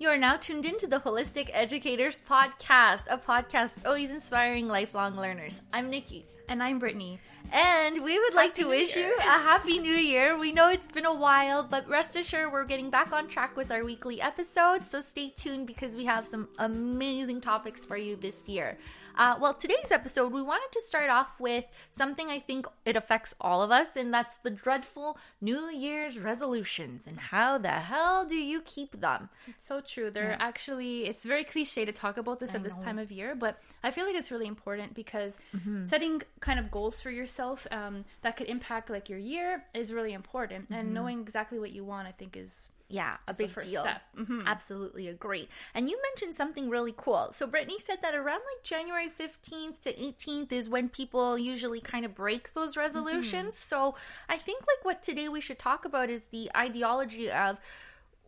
You are now tuned into the Holistic Educators Podcast, a podcast always inspiring lifelong learners. I'm Nikki. And I'm Brittany. And we would like Happy to wish Year. you a happy new year. We know it's been a while, but rest assured we're getting back on track with our weekly episodes. So stay tuned because we have some amazing topics for you this year. Uh, well, today's episode, we wanted to start off with something I think it affects all of us, and that's the dreadful New Year's resolutions. And how the hell do you keep them? It's so true. They're actually, it's very cliche to talk about this at this time of year, but I feel like it's really important because Mm-hmm. setting kind of goals for yourself um, that could impact like your year is really important. And knowing exactly what you want, I think, is Yeah, a big deal. Mhm. Absolutely agree. And you mentioned something really cool. So Brittany said that around like January 15th to 18th is when people usually kind of break those resolutions. So I think like what today we should talk about is the ideology of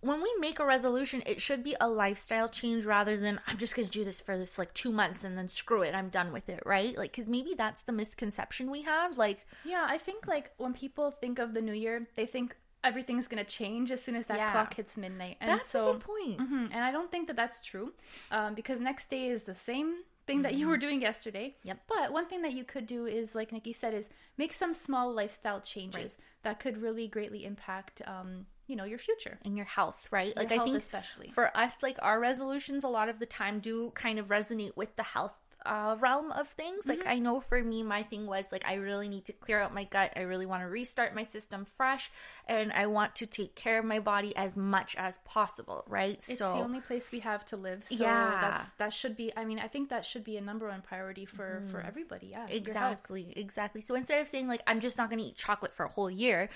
when we make a resolution, it should be a lifestyle change rather than I'm just going to do this for this like 2 months and then screw it, I'm done with it, right? Like cuz maybe that's the misconception we have like Yeah, I think like when people think of the new year, they think everything's going to change as soon as that Yeah. clock hits midnight. And that's so a good point. Mhm, And I don't think that that's true um, because next day is the same thing that you were doing yesterday. Mm-hmm. Yep. But one thing that you could do is, like Nikki said, is make some small lifestyle changes that could really greatly impact, um, you know, your future. and your health, right? like I think especially. for us, like our resolutions, a lot of the time do kind of resonate with the health uh, realm of things. Like Mm-hmm. I know for me, my thing was like I really need to clear out my gut. I really want to restart my system fresh, and I want to take care of my body as much as possible, right? It's the only place we have to live. So Yeah. that's that should be I mean, I think that should be a number one priority for for everybody. Yeah. exactly, exactly. So instead of saying like I'm just not going to eat chocolate for a whole year,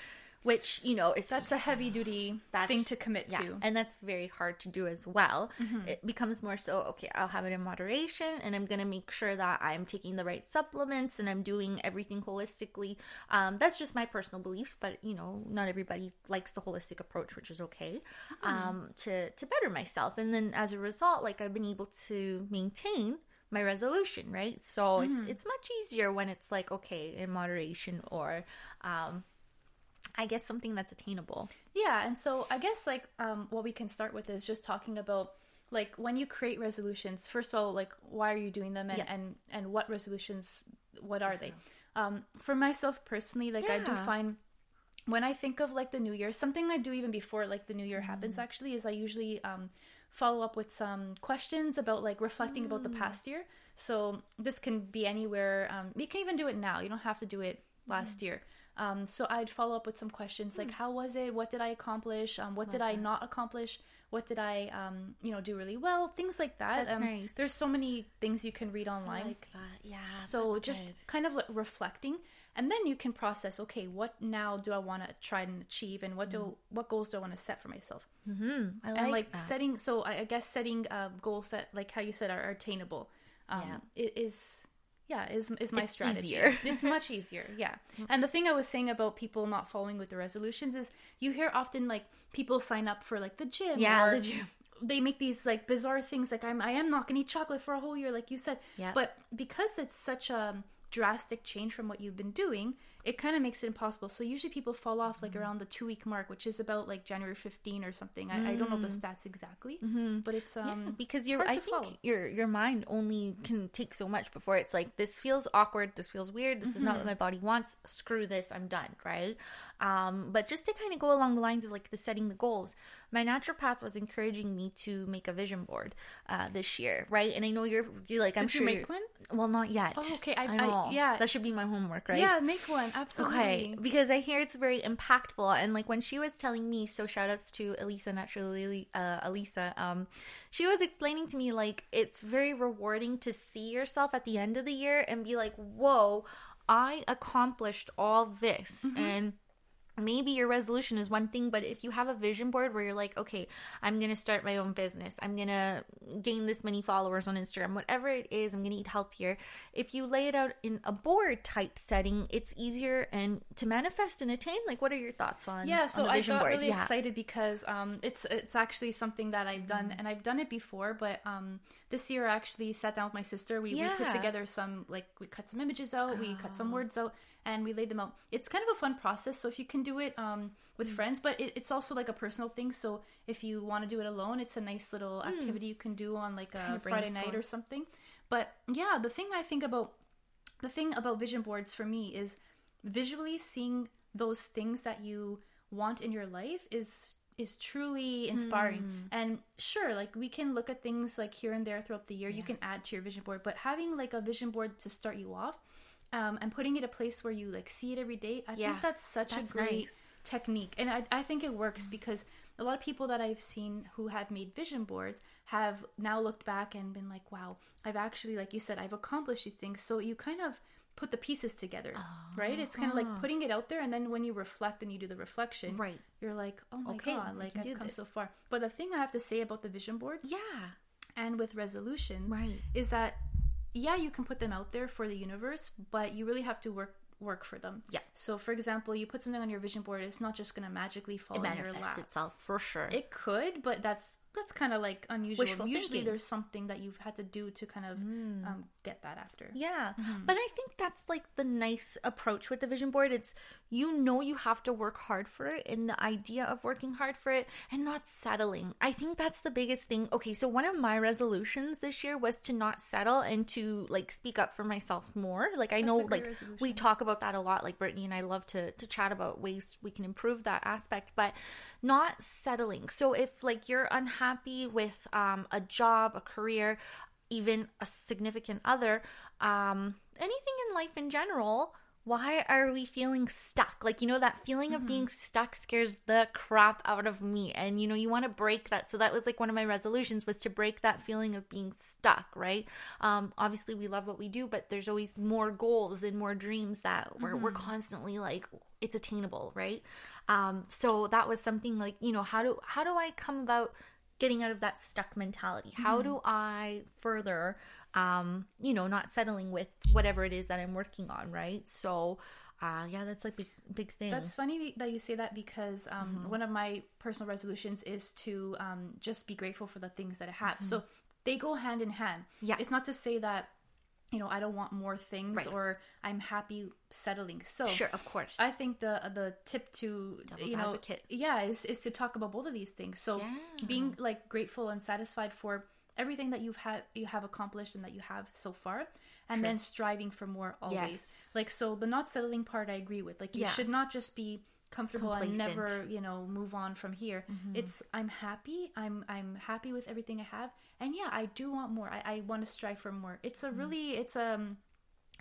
which you know it's That's a heavy duty thing to commit yeah, to. and that's very hard to do as well. Mm-hmm. It becomes more so, okay, I'll have it in moderation and I'm going to make sure that I'm taking the right supplements and I'm doing everything holistically. Um, that's just my personal beliefs, but you know, not everybody likes the holistic approach, which is okay. Mm-hmm. Um, to to better myself, and then as a result, like I've been able to maintain my resolution, right? So Mm-hmm. it's it's much easier when it's like okay in moderation or um, I guess something that's attainable. Yeah, and so I guess like um, what we can start with is just talking about like when you create resolutions. First of all, like why are you doing them, and Yeah. and, and what resolutions? What are they? Um, for myself personally, like I do find when I think of like the new year, something I do even before like the new year Mm. happens actually is I usually um, follow up with some questions about like reflecting about the Mm. past year. So this can be anywhere. Um, you can even do it now. You don't have to do it last year. Um, so I'd follow up with some questions Hmm. like, how was it? What did I accomplish? Um, what did I not accomplish? What did I, um, you know, do really well? Things like that. That's um, nice. There's so many things you can read online. like that. Yeah. So just good. kind of like reflecting, and then you can process. Okay, what now do I want to try and achieve, and what do what goals do I want to set for myself? Mhm. I like, and like that. setting. So I, I guess setting uh, goals that, like how you said, are, are attainable. Um, Yeah. it is. Yeah, is is my It's strategy. easier. it's much easier. Yeah, mm-hmm. and the thing I was saying about people not following with the resolutions is you hear often like people sign up for like the gym. Yeah, the gym. They make these like bizarre things like I'm I am not gonna eat chocolate for a whole year, like you said. Yeah. But because it's such a drastic change from what you've been doing, it kind of makes it impossible. So usually people fall off Mm-hmm. like around the two week mark, which is about like January 15 or something. I, I don't know the stats exactly, but it's um Mm. Yeah, because your I think follow. your your mind only can take so much before it's like this feels awkward, this feels weird, this is not Mm-hmm. what my body wants. Screw this, I'm done, right? Um, but just to kind of go along the lines of like the setting the goals, my naturopath was encouraging me to make a vision board uh, this year, right? And I know you're you're like I'm Did you sure make one? Well, not yet. Oh, okay, I- I- know. yeah. that should be my homework, right? yeah, make one absolutely. Okay, because I hear it's very impactful, and like when she was telling me, so shout outs to Elisa, naturally, uh, Elisa. Um, she was explaining to me like it's very rewarding to see yourself at the end of the year and be like, "Whoa, I accomplished all this," and maybe your resolution is one thing, but if you have a vision board where you're like, okay, I'm going to start my own business, I'm going to gain this many followers on Instagram, whatever it is, I'm going to eat healthier. If you lay it out in a board type setting, it's easier and to manifest and attain. Like, what are your thoughts on, yeah so on i got board? really yeah. excited because um it's it's actually something that i've done Mm-hmm. and i've done it before but um this year i actually sat down with my sister we, we put together some like we cut some images out we cut some Oh. words out and we laid them out. It's kind of a fun process. So if you can do it um, with Mm. friends, but it, it's also like a personal thing. So if you want to do it alone, it's a nice little activity you can do on like a Kinda Friday night Mm. or something. But yeah, the thing I think about the thing about vision boards for me is visually seeing those things that you want in your life is is truly inspiring Hmm. and sure like we can look at things like here and there throughout the year you can add to your vision board but having like a vision board to start you off um, and putting it a place where you like see it every day i Yeah, think that's such that's a great nice. technique and I, I think it works because a lot of people that i've seen who have made vision boards have now looked back and been like wow i've actually like you said i've accomplished these things so you kind of put the pieces together right it's kind of like putting it out there and then when you reflect and you do the reflection Right. you're like oh my Okay, god like i've come this. so far but the thing i have to say about the vision boards Yeah. and with resolutions Right. is that yeah you can put them out there for the universe but you really have to work work for them Yeah. so for example you put something on your vision board it's not just going to magically fall It in your lap itself for sure. it could but that's that's kind of like unusual Wishful usually thinking. there's something that you've had to do to kind of um, get that after Yeah. Mm-hmm. But I think that's like the nice approach with the vision board. It's you know you have to work hard for it and the idea of working hard for it and not settling. I think that's the biggest thing. Okay, so one of my resolutions this year was to not settle and to like speak up for myself more. Like I know like resolution. we talk about that a lot like Brittany and I love to to chat about ways we can improve that aspect, but not settling. So if like you're unhappy with um a job, a career, even a significant other, um, anything in life in general, why are we feeling stuck? Like, you know, that feeling of being stuck scares the crap out of me. And, you know, you want to break that. So that was like one of my resolutions was to break that feeling of being stuck, right? Um, obviously we love what we do, but there's always more goals and more dreams that we're, we're constantly like, it's attainable, right? Um, so that was something like, you know, how do, how do I come about getting out of that stuck mentality how do i further um you know not settling with whatever it is that i'm working on right so uh yeah that's like big big thing That's funny that you say that because um, Mm-hmm. one of my personal resolutions is to um, just be grateful for the things that I have. Mm-hmm. So they go hand in hand. Yeah. It's not to say that, you know, I don't want more things Right. or I'm happy settling. So sure of course I think the the tip to Devil's you know advocate. yeah is is to talk about both of these things. So Yeah. being like grateful and satisfied for everything that you've had you have accomplished and that you have so far and then striving for more always. Yes. Like so the not settling part I agree with. Like you Yeah. should not just be comfortable and never, you know, move on from here. It's I'm happy. I'm I'm happy with everything I have. And yeah, I do want more. I, I want to strive for more. It's a really it's um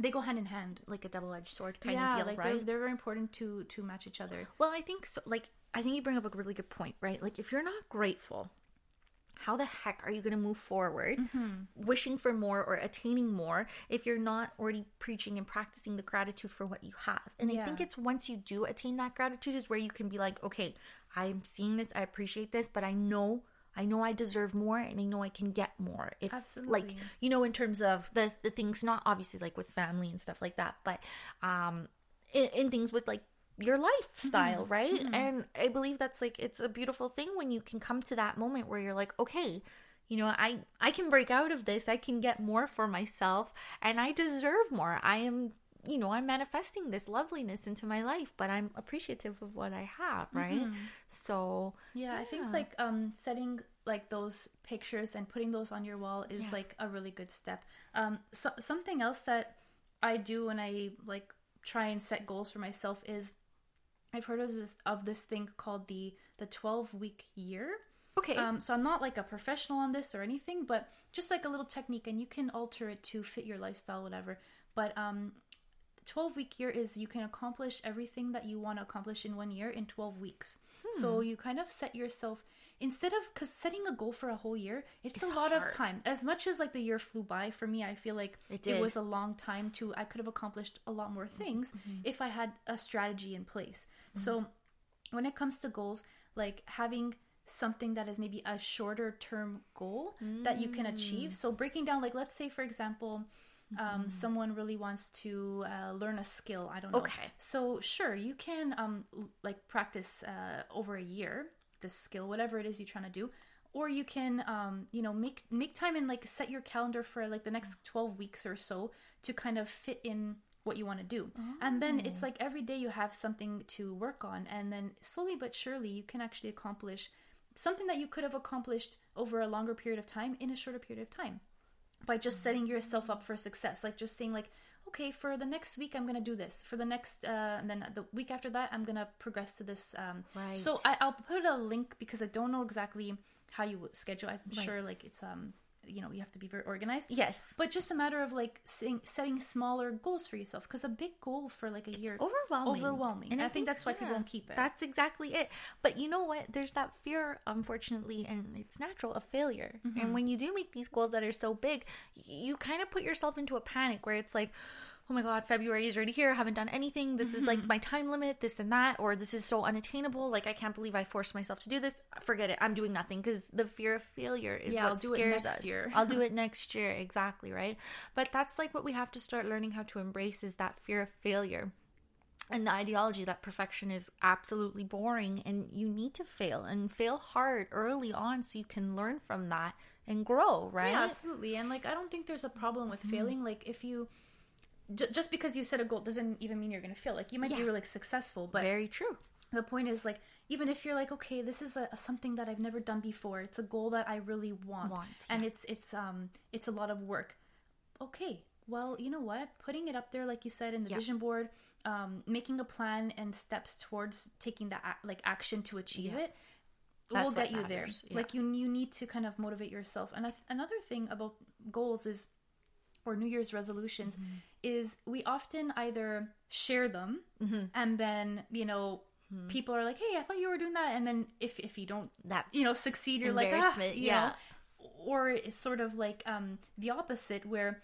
they go hand in hand. like a double-edged sword kind yeah, of deal like right they're, they're very important to to match each other. Well, I think so. Like, I think you bring up a really good point, right? Like, if you're not grateful, how the heck are you going to move forward wishing for more or attaining more if you're not already preaching and practicing the gratitude for what you have? And I think it's once you do attain that gratitude is where you can be like, okay, I'm seeing this, I appreciate this, but I know. I know I deserve more and I know I can get more. If like you know, in terms of the the things not obviously like with family and stuff like that, but um in, in things with like your lifestyle, right? And I believe that's like it's a beautiful thing when you can come to that moment where you're like, okay, you know, I I can break out of this. I can get more for myself and I deserve more. I am you know, I'm manifesting this loveliness into my life, but I'm appreciative of what I have, right? So, Yeah, I think like um setting like those pictures and putting those on your wall is Yeah. like a really good step. Um so, something else that I do when I like try and set goals for myself is I've heard of this of this thing called the the 12 week year. okay. Um, so I'm not like a professional on this or anything, but just like a little technique, and you can alter it to fit your lifestyle, whatever. But um, 12 week year is you can accomplish everything that you want to accomplish in one year in 12 weeks. So Hmm. you kind of set yourself instead of because setting a goal for a whole year, it's, It's a lot hard. of time. As much as like the year flew by for me, I feel like It did. was a long time to. I could have accomplished a lot more things Mm-hmm. if I had a strategy in place. So when it comes to goals, like having something that is maybe a shorter term goal that you can Mm. achieve. So breaking down, like let's say for example, um, someone really wants to uh, learn a skill. I don't know. Okay. So sure, you can um, l- like practice uh, over a year this skill, whatever it is you're trying to do. Or you can, um, you know, make make time and like set your calendar for like the next twelve weeks or so to kind of fit in what you want to do. And then it's like every day you have something to work on and then slowly but surely you can actually accomplish something that you could have accomplished over a longer period of time in a shorter period of time by just setting yourself up for success like just saying like okay for the next week i'm gonna do this. For the next uh and then the week after that i'm gonna progress to this um Right. so I, i'll put a link because i don't know exactly how you schedule. I'm sure like it's um you know you have to be very organized Yes. but just a matter of like setting, setting smaller goals for yourself because a big goal for like a year overwhelming. overwhelming and i, think, that's why people don't keep it That's exactly it. But you know what? There's that fear, unfortunately, and it's natural of failure. Mm-hmm. And when you do make these goals that are so big, you kind of put yourself into a panic where it's like, oh my god, February is already here. I haven't done anything. This is Mm-hmm. like my time limit, this and that, or this is so unattainable. Like I can't believe I forced myself to do this. Forget it. I'm doing nothing because the fear of failure is Yeah, what I'll do it scares next us. year. I'll do it next year. Exactly right. But that's like what we have to start learning how to embrace is that fear of failure and the ideology that perfection is absolutely boring and you need to fail and fail hard early on so you can learn from that and grow, right? Yeah, absolutely. And like, I don't think there's a problem with Mm-hmm. failing. Like, if you j- just because you set a goal doesn't even mean you're going to fail. Like, you might be Yeah. really successful, but Very true. the point is like, even if you're like, okay, this is a, something that I've never done before. It's a goal that I really want, Want, and it's it's um it's a lot of work. Okay, well, you know what? Putting it up there, like you said, in the Yeah. vision board, um, making a plan and steps towards taking that like action to achieve Yeah. it That's will get you there. matters, yeah. Like you, you need to kind of motivate yourself. And I th- another thing about goals is, or New Year's resolutions, Mm-hmm. is we often either share them Mm-hmm. and then you know people are like, "Hey, I thought you were doing that," and then if if you don't That you know succeed, you're like, ah, you yeah. know. Or it's sort of like um the opposite where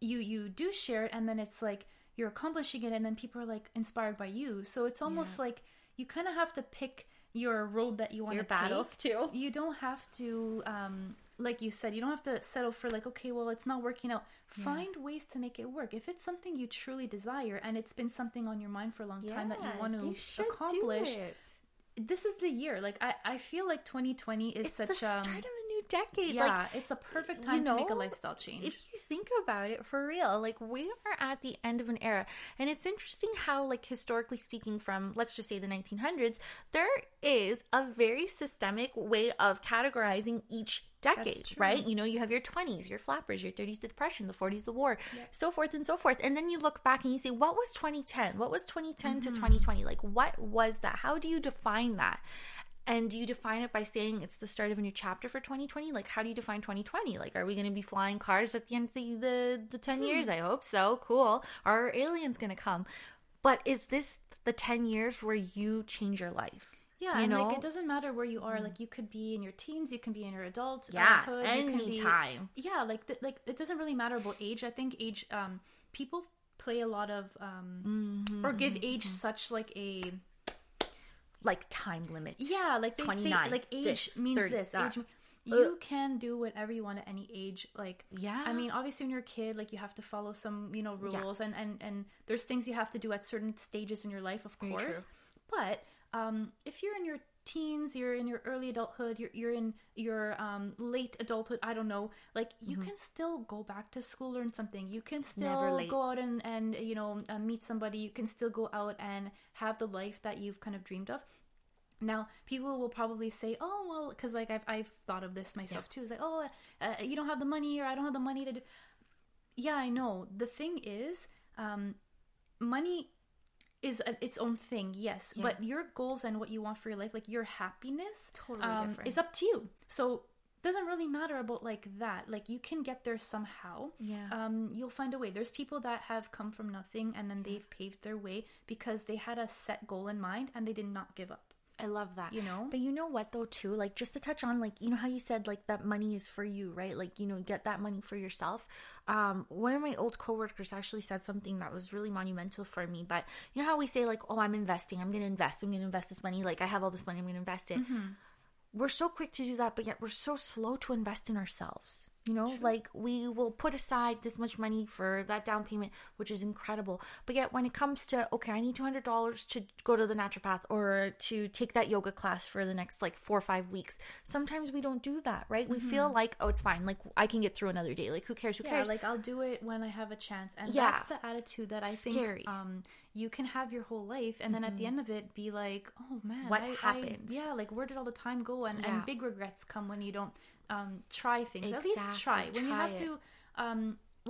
you you do share it and then it's like you're accomplishing it and then people are like inspired by you. So it's almost like you kind of have to pick your road that you want Your to take. battles, too. You don't have to um like you said, you don't have to settle for like, okay, well, it's not working out. Find ways to make it work. If it's something you truly desire and it's been something on your mind for a long time that you want to you accomplish, this is the year. Like I, I feel like 2020 is It's such um start of a new decade. yeah, Like, it's a perfect you time to make a lifestyle change. If you think about it for real, like we are at the end of an era. And it's interesting how, like, historically speaking, from let's just say the 1900s, there is a very systemic way of categorizing each decade, right? You know, you have your 20s, your flappers, your 30s, the depression, the 40s, the war, so forth and so forth. And then you look back and you say, what was 2010? What was 2010 to mm-hmm. 2020? Like, what was that? How do you define that? And do you define it by saying it's the start of a new chapter for 2020? Like, how do you define 2020? Like, are we going to be flying cars at the end of the, the, the 10 years? I hope so. Cool. Are aliens going to come? But is this the 10 years where you change your life? Yeah, you and know? like it doesn't matter where you are. Like you could be in your teens, you can be in your adult Yeah, adulthood, you can be- anytime. Yeah, like th- like it doesn't really matter about age. I think age, um, people play a lot of um, Mm-hmm, or give age such like a Like, time limits. yeah, like they say 29, like age this, means 30, this. that. Age, you can do whatever you want at any age. Like Yeah. I mean, obviously when you're a kid, like you have to follow some you know Yeah. rules and and and there's things you have to do at certain stages in your life, of course. But um, if you're in your teens, you're in your early adulthood, you're you're in your um, late adulthood. I don't know. Like you can still go back to school, learn something. You can Mm-hmm. Still go out and and you know uh, meet somebody. You can still go out and have the life that you've kind of dreamed of. Now, people will probably say, "Oh, well," because like I've I've thought of this myself too. It's like, "Oh, uh, you don't have the money, or I don't have the money to do." Yeah, I know. The thing is, um, money is a, its own thing, yes. Yeah. But your goals and what you want for your life, like your happiness, Totally um, different. is up to you. So doesn't really matter about like that. Like you can get there somehow. Yeah. Um, you'll find a way. There's people that have come from nothing and then they've paved their way because they had a set goal in mind and they did not give up. I love that. You know? But you know what though too? Like just to touch on like you know how you said like that money is for you, right? Like you know, get that money for yourself. Um one of my old coworkers actually said something that was really monumental for me. But you know how we say like, "Oh, I'm investing. I'm going to invest. I'm going to invest this money. Like I have all this money. I'm going to invest it." We're so quick to do that, but yet we're so slow to invest in ourselves. You know, like we will put aside this much money for that down payment, which is incredible. But yet, when it comes to, okay, I need $200 to go to the naturopath or to take that yoga class for the next like four or five weeks, sometimes we don't do that, right? We feel Mm-hmm. like, oh, it's fine. Like, I can get through another day. Like, who cares? Who Yeah, cares? like I'll do it when I have a chance, and Yeah. that's the attitude that I Scary. think um you can have your whole life, and then at the end of it, be like, oh man, What I, I- happened? yeah, like where did all the time go? And Yeah. and big regrets come when you don't um try things. At least try Exactly, when you have it. to um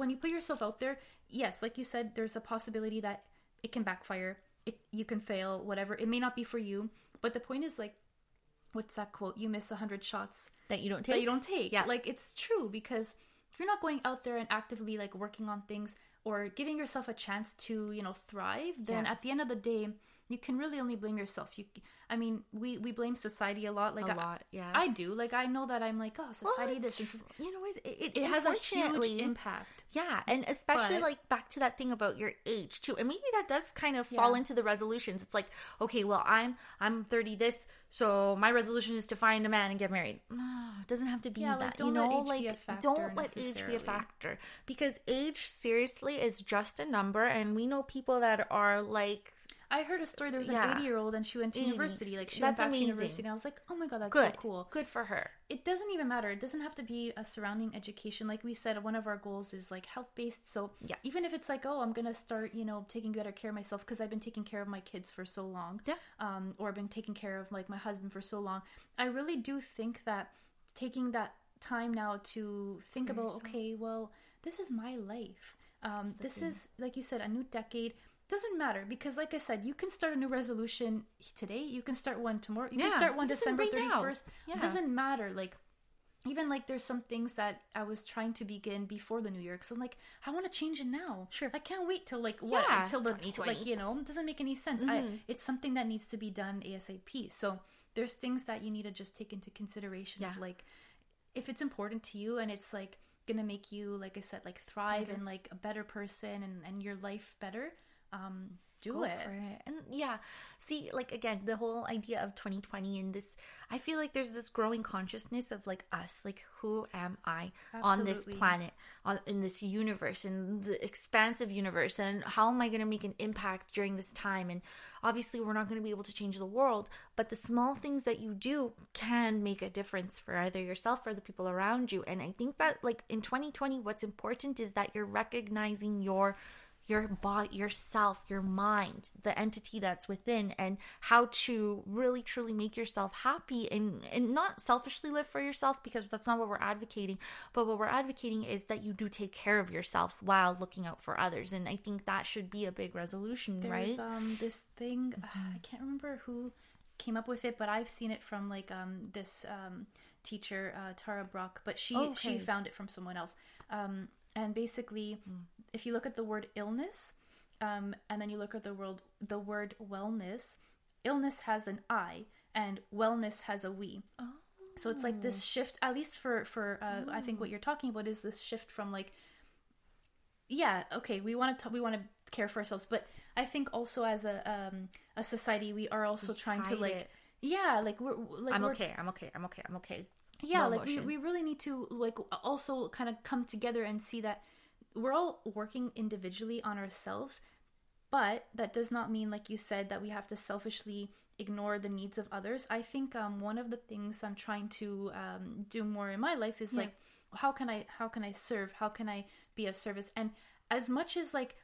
when you put yourself out there. Yes, like you said, there's a possibility that it can backfire. It you can fail, whatever. It may not be for you, but the point is like. What's that quote? You miss a hundred shots that you don't take. that you don't take. Yeah. Like it's true because if you're not going out there and actively like working on things or giving yourself a chance to, you know, thrive, then Yeah. at the end of the day, you can really only blame yourself. You I mean, we we blame society a lot. Like a I, lot, yeah. I do. Like I know that I'm like, oh, society it's this tr- you know, it, it, it has a huge impact. Yeah, and especially But- like back to that thing about your age too. And maybe that does kind of fall into the resolutions. It's like, okay, well, I'm I'm 30 this, so my resolution is to find a man and get married. It doesn't have to be Yeah, that. like, you know, age like be a factor don't let age be a factor because age seriously is just a number and we know people that are like I heard a story. There was an Yeah. 80 year old and she went to university. Like she That's went back amazing. to university, and I was like, oh my god, that's good, so cool. good for her. it doesn't even matter. It doesn't have to be a surrounding education. Like we said, one of our goals is like health based. So Yeah. even if it's like, oh, I'm gonna start, you know, taking better care of myself because I've been taking care of my kids for so long, Yeah. um, or I've been taking care of like my husband for so long. I really do think that taking that time now to think about, yourself. okay, well, this is my life. Um, this thing. is like you said, a new decade. Doesn't matter because, like I said, you can start a new resolution today. You can start one tomorrow. You Yeah, can start one December right thirty Yeah. It doesn't matter. Like even like there's some things that I was trying to begin before the new year because I'm like I want to change it now. Sure. I can't wait till like what Yeah, until the 2020. like you know it doesn't make any sense. I, Mhm. it's something that needs to be done ASAP. So there's things that you need to just take into consideration of like if it's important to you and it's like gonna make you like I said like thrive Better. and like a better person and and your life better. Um, do Go it. it. And yeah, see, like again, the whole idea of 2020 and this, I feel like there's this growing consciousness of like us, like who am I on this planet, on in this universe, in the expansive universe, and how am I going to make an impact during this time? And obviously, we're not going to be able to change the world, but the small things that you do can make a difference for either yourself or the people around you. And I think that like in 2020, what's important is that you're recognizing your your body, yourself, your mind, the entity that's within, and how to really truly make yourself happy and, and not selfishly live for yourself because that's not what we're advocating. But what we're advocating is that you do take care of yourself while looking out for others. And I think that should be a big resolution, There's right? Mm-hmm. um this thing uh, I can't remember who came up with it, but I've seen it from like um this um teacher uh, Tara Brach, but she Oh, she found it from someone else. Um and basically, Mm. if you look at the word illness, um and then you look at the word the word wellness, illness has an I and wellness has a we. oh. So it's like this shift, at least for for uh, I think what you're talking about is this shift from like, yeah, okay, we want to we want to care for ourselves, but I think also as a um a society we are also trying to like, it. yeah, like we're like I'm we're, okay, I'm okay, I'm okay, I'm okay. Yeah, like we, we really need to like also kind of come together and see that we're all working individually on ourselves, but that does not mean, like you said, that we have to selfishly ignore the needs of others. I think um, one of the things I'm trying to um, do more in my life is Yeah. like, how can I how can I serve? How can I be of service? And as much as like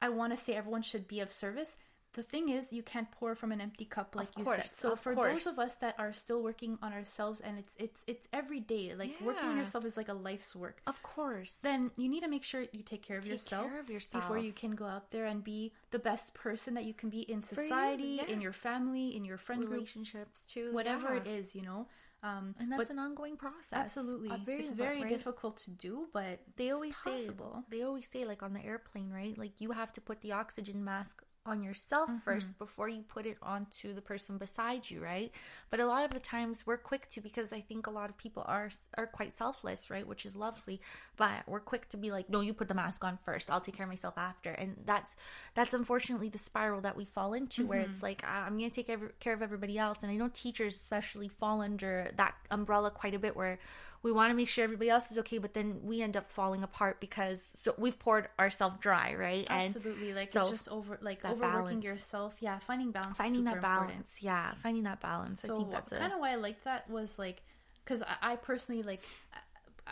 I want to say everyone should be of service. The thing is, you can't pour from an empty cup, like you said. So for course. those of us that are still working on ourselves, and it's it's it's every day, like working on yourself is like a life's work. Of course. Then you need to make sure you take care of Take yourself care of yourself. before you can go out there and be the best person that you can be in you, society, yeah. in your family, in your friend group, relationships too, whatever yeah. it is, you know. Um, And that's an ongoing process. absolutely, very, it's very right? difficult to do, but they it's always possible. say they always say like on the airplane right like you have to put the oxygen mask on yourself Mm-hmm. first before you put it onto the person beside you, right? But a lot of the times we're quick to because I think a lot of people are are quite selfless, right? Which is lovely, but we're quick to be like, "No, you put the mask on first. I'll take care of myself after." And that's that's unfortunately the spiral that we fall into where Mm-hmm. it's like, "Ah, "I'm going to take every, care of everybody else." And I know teachers especially fall under that umbrella quite a bit where we want to make sure everybody else is okay, but then we end up falling apart because so we've poured ourselves dry, right? Absolutely. Like so it's just over like overworking balance. yourself. Yeah, finding balance. finding that super important. balance, yeah, finding that balance. I think that's kind of why I liked that was like, because I, I personally like,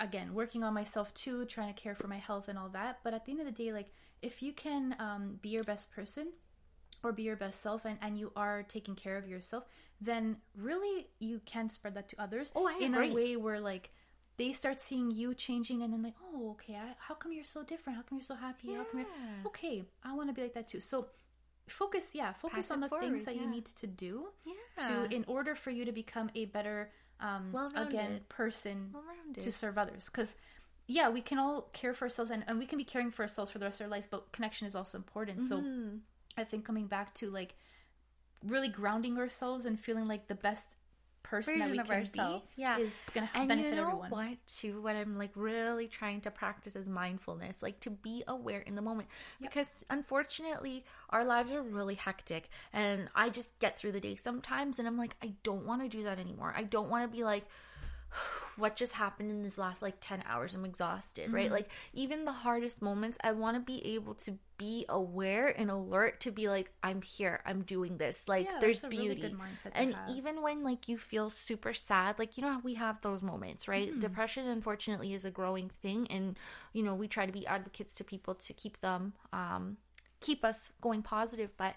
again, working on myself too, trying to care for my health and all that. But at the end of the day, like, if you can um, be your best person or be your best self and, and you are taking care of yourself, then really you can spread that to others Oh, I in agree. a way where like they start seeing you changing and then like, oh, okay, I, how come you're so different? How come you're so happy? How come you're okay? I want to be like that too. So focus, yeah, focus Pass on the things forward, that you need to do yeah, to in order for you to become a better um Well-rounded. again person well-rounded. to serve others because yeah we can all care for ourselves and, and we can be caring for ourselves for the rest of our lives but connection is also important so Mhm. i think coming back to like really grounding ourselves and feeling like the best person that Version we of can ourselves. be Yeah. is gonna benefit you know everyone what, too? What I'm like really trying to practice is mindfulness, like to be aware in the moment. Because unfortunately, our lives are really hectic, and I just get through the day sometimes, and I'm like, I don't want to do that anymore. I don't want to be like, what just happened in this last like 10 hours? I'm exhausted, Mm-hmm. right? Like, even the hardest moments, I want to be able to be aware and alert to be like, I'm here, I'm doing this. Like, Yeah, there's really beauty. mindset and have. even when like you feel super sad, like, you know, how we have those moments, right? Mm-hmm. Depression, unfortunately, is a growing thing. And, you know, we try to be advocates to people to keep them, um, keep us going positive. But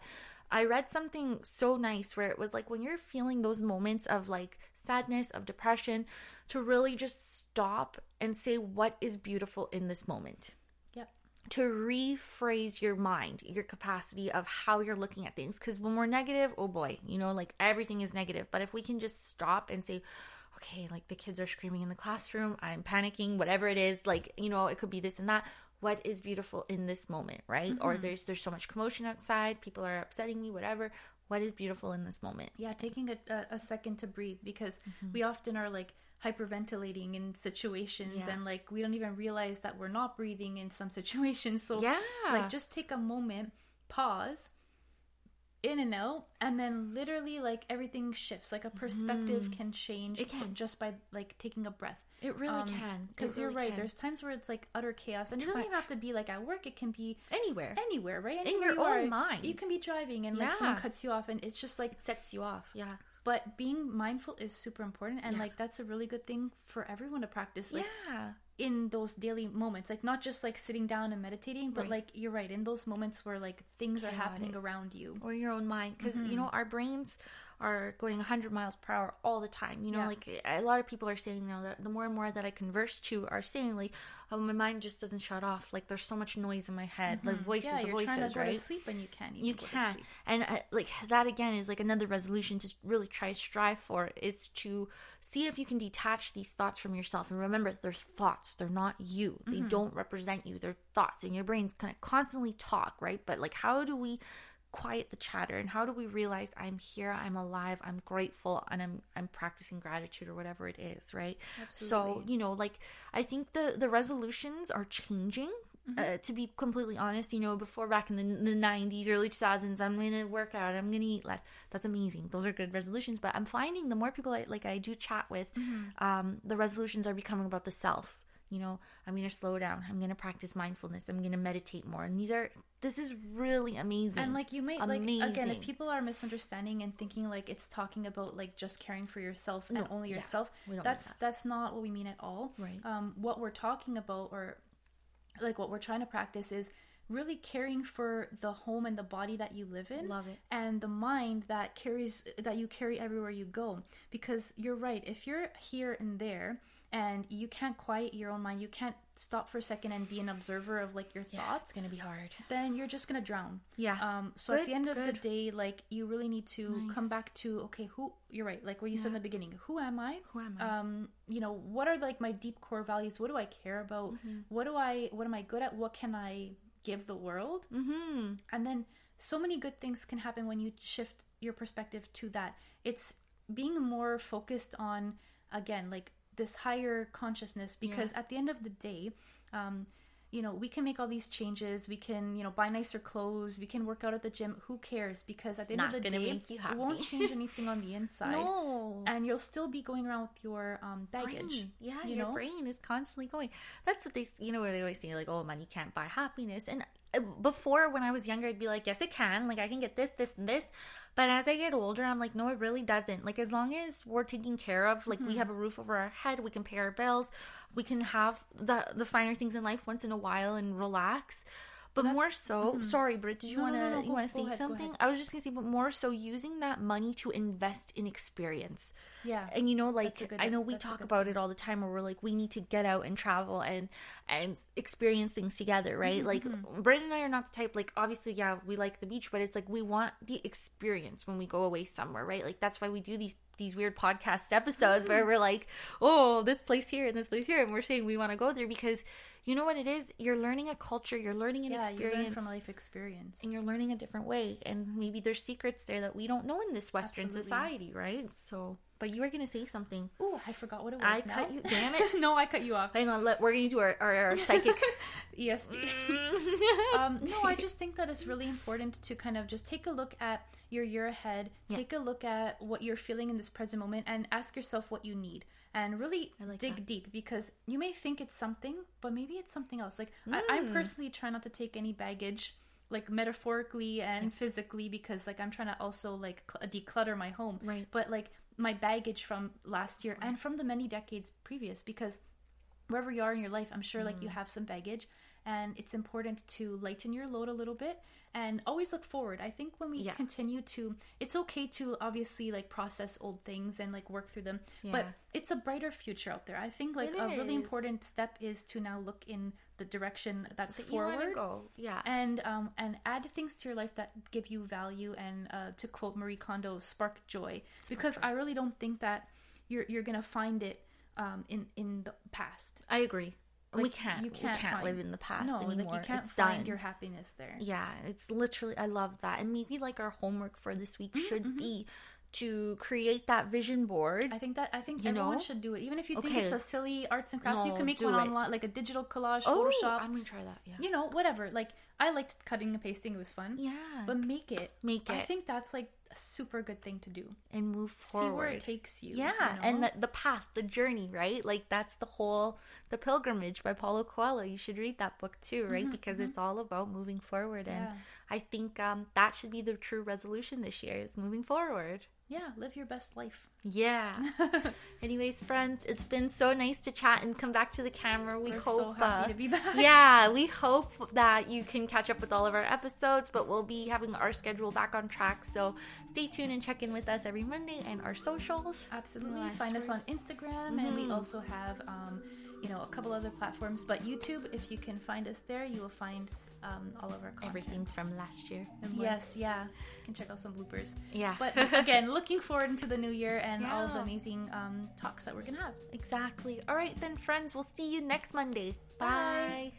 I read something so nice where it was like when you're feeling those moments of like sadness, of depression, to really just stop and say, what is beautiful in this moment? yep to rephrase your mind, your capacity of how you're looking at things. Because when we're negative, oh boy, you know, like everything is negative. But if we can just stop and say, okay, like the kids are screaming in the classroom, I'm panicking, whatever it is, like, you know, it could be this and that. What is beautiful in this moment, right? Or mm-hmm. there's there's so much commotion outside, people are upsetting me, whatever. What is beautiful in this moment? yeah taking a, a, second to breathe because Mm-hmm. we often are like hyperventilating in situations Yeah. and like we don't even realize that we're not breathing in some situations so Yeah. like just take a moment pause in and out and then literally like everything shifts like a perspective can change. It can. just by like taking a breath It really um, can. because It you're right can. there's times where it's like utter chaos and it doesn't even have to be like at work it can be anywhere. anywhere right In your you own are. mind. you can be driving and like someone cuts you off and it's just like It sets you off. Yeah. but being mindful is super important and Yeah. like that's a really good thing for everyone to practice like yeah. in those daily moments like not just like sitting down and meditating but Right. like you're right in those moments where like things are happening around you or your own mind because you mm-hmm. know our brains are going 100 miles per hour all the time you know Yeah. like a lot of people are saying now that the more and more that i converse to are saying like oh my mind just doesn't shut off. Like there's so much noise in my head. The voices yeah the you're trying voices to go right? to sleep and you can't you can sleep. and uh, like that again is like another resolution to really try strive for is to see if you can detach these thoughts from yourself. And remember they're thoughts. They're not you. They don't represent you. They're thoughts. And your brain's kind of constantly talk right? But like how do we quiet the chatter and how do we realize i'm here i'm alive i'm grateful and i'm i'm practicing gratitude or whatever it is right? So you know like i think the the resolutions are changing Mm-hmm. uh, to be completely honest you know before back in the, the 90s early 2000s i'm gonna work out i'm gonna eat less. That's amazing. Those are good resolutions but i'm finding the more people I, like i do chat with Mm-hmm. um, the resolutions are becoming about the self you know i'm gonna slow down. I'm gonna practice mindfulness. I'm gonna meditate more. And these are this is really amazing. And like you may like again if people are misunderstanding and thinking like it's talking about like just caring for yourself and No, only yeah, yourself we don't mean that's that. that's not what we mean at all. Right. um what we're talking about or like what we're trying to practice is really caring for the home and the body that you live in Love it. and the mind that carries that you carry everywhere you go. Because you're right if you're here and there and you can't quiet your own mind. You can't stop for a second and be an observer of like your yeah, thoughts. it's gonna be hard. Then you're just gonna drown. Yeah. Um so at the end of the day like you really need to come back to okay who you're right like what you said in the beginning who am i? Who am i? Um you know what are like my deep core values? What do i care about? Mm-hmm. what do i what am i good at? What can i give the world? Mm-hmm. And then so many good things can happen when you shift your perspective to that. It's being more focused on again like this higher consciousness because at the end of the day um you know we can make all these changes we can you know buy nicer clothes we can work out at the gym who cares because at the end of the day it won't change anything on the inside No. and you'll still be going around with your um, baggage brain. Yeah, you your know? brain is constantly going. That's what they, you know, where they always say like, "Oh, money can't buy happiness." And uh, before, when I was younger, I'd be like, "Yes, it can. Like, I can get this, this, and this." But as I get older, I'm like, "No, it really doesn't. Like, as long as we're taken care of, like, Mm-hmm. we have a roof over our head, we can pay our bills, we can have the the finer things in life once in a while and relax." But more so, sorry, Britt, did you Mm-hmm. No, no, want to no, no, you want to say ahead, something? I was just gonna say, but more so using that money to invest in experience. Yeah And you know, like good- I know we talk about it all the time, where we're like, we need to get out and travel and and experience things together, right? Mm-hmm, like, Britt and I are not the type. Like, obviously, yeah, we like the beach, but it's like we want the experience when we go away somewhere, right? Like that's why we do these these weird podcast episodes Mm-hmm. where we're like, oh, this place here and this place here, and we're saying we want to go there because you know what it is. You're learning a culture, you're learning an yeah you experience learn from life experience and you're learning a different way and maybe there's secrets there that we don't know in this western Absolutely. society right so but you were gonna say something oh i forgot what it was i now. cut you damn it no i cut you off hang on let we're gonna do our, our, our psychic esp um, no, I just think that it's really important to kind of just take a look at your year ahead, Yeah. take a look at what you're feeling in this present moment, and ask yourself what you need. And really like dig that. deep because you may think it's something, but maybe it's something else. Like, I, I Mm. personally try not to take any baggage, like metaphorically and physically, because like I'm trying to also like cl- declutter my home. Right. But like my baggage from last year and from the many decades previous, because wherever you are in your life, I'm sure like you Mm. have some baggage, and it's important to lighten your load a little bit and always look forward. I think when we Yeah. continue to, it's okay to obviously like process old things and like work through them, Yeah. but it's a brighter future out there. I think like It a really important step is to now look in the direction that's that forward yeah and um and add things to your life that give you value and uh, to quote Marie Kondo spark joy because I really don't think that you're you're gonna find it um in in the past i agree we can't you we can't can't find- live in the past no anymore like you can't it's find done. your happiness there. Yeah it's literally i love that. And maybe like our homework for this week Mm-hmm, should be to create that vision board I think that I think You everyone know? should do it. Even if you think Okay. it's a silly arts and crafts you can make one online like a digital collage oh Photoshop. I'm gonna try that yeah. You know whatever like I liked cutting and pasting it was fun yeah but make it make it. I think that's like a super good thing to do and move forward. see where it takes you Yeah, you know? and the, the path, the journey, right? Like that's the whole the pilgrimage by Paulo Coelho. You should read that book too, right? Because it's all about moving forward, and Mm-hmm, Yeah. I think um, that should be the true resolution this year: is moving forward. yeah live your best life Yeah. Anyways, friends, it's been so nice to chat and come back to the camera. We We're hope. so happy uh, to be back. yeah, we hope that you can catch up with all of our episodes, but we'll be having our schedule back on track. So stay tuned and check in with us every Monday and our socials. Absolutely. Find us on words. Instagram, and we also have, um, you know, a couple other platforms. But YouTube, if you can find us there, you will find um, all of our content. Everything from last year. And. Yes, yeah. You can check out some bloopers. Yeah. But again, looking forward into the new year and all of the amazing um, talks that we're gonna have. exactly. All right, then, friends, we'll see you next Monday. Bye. Bye.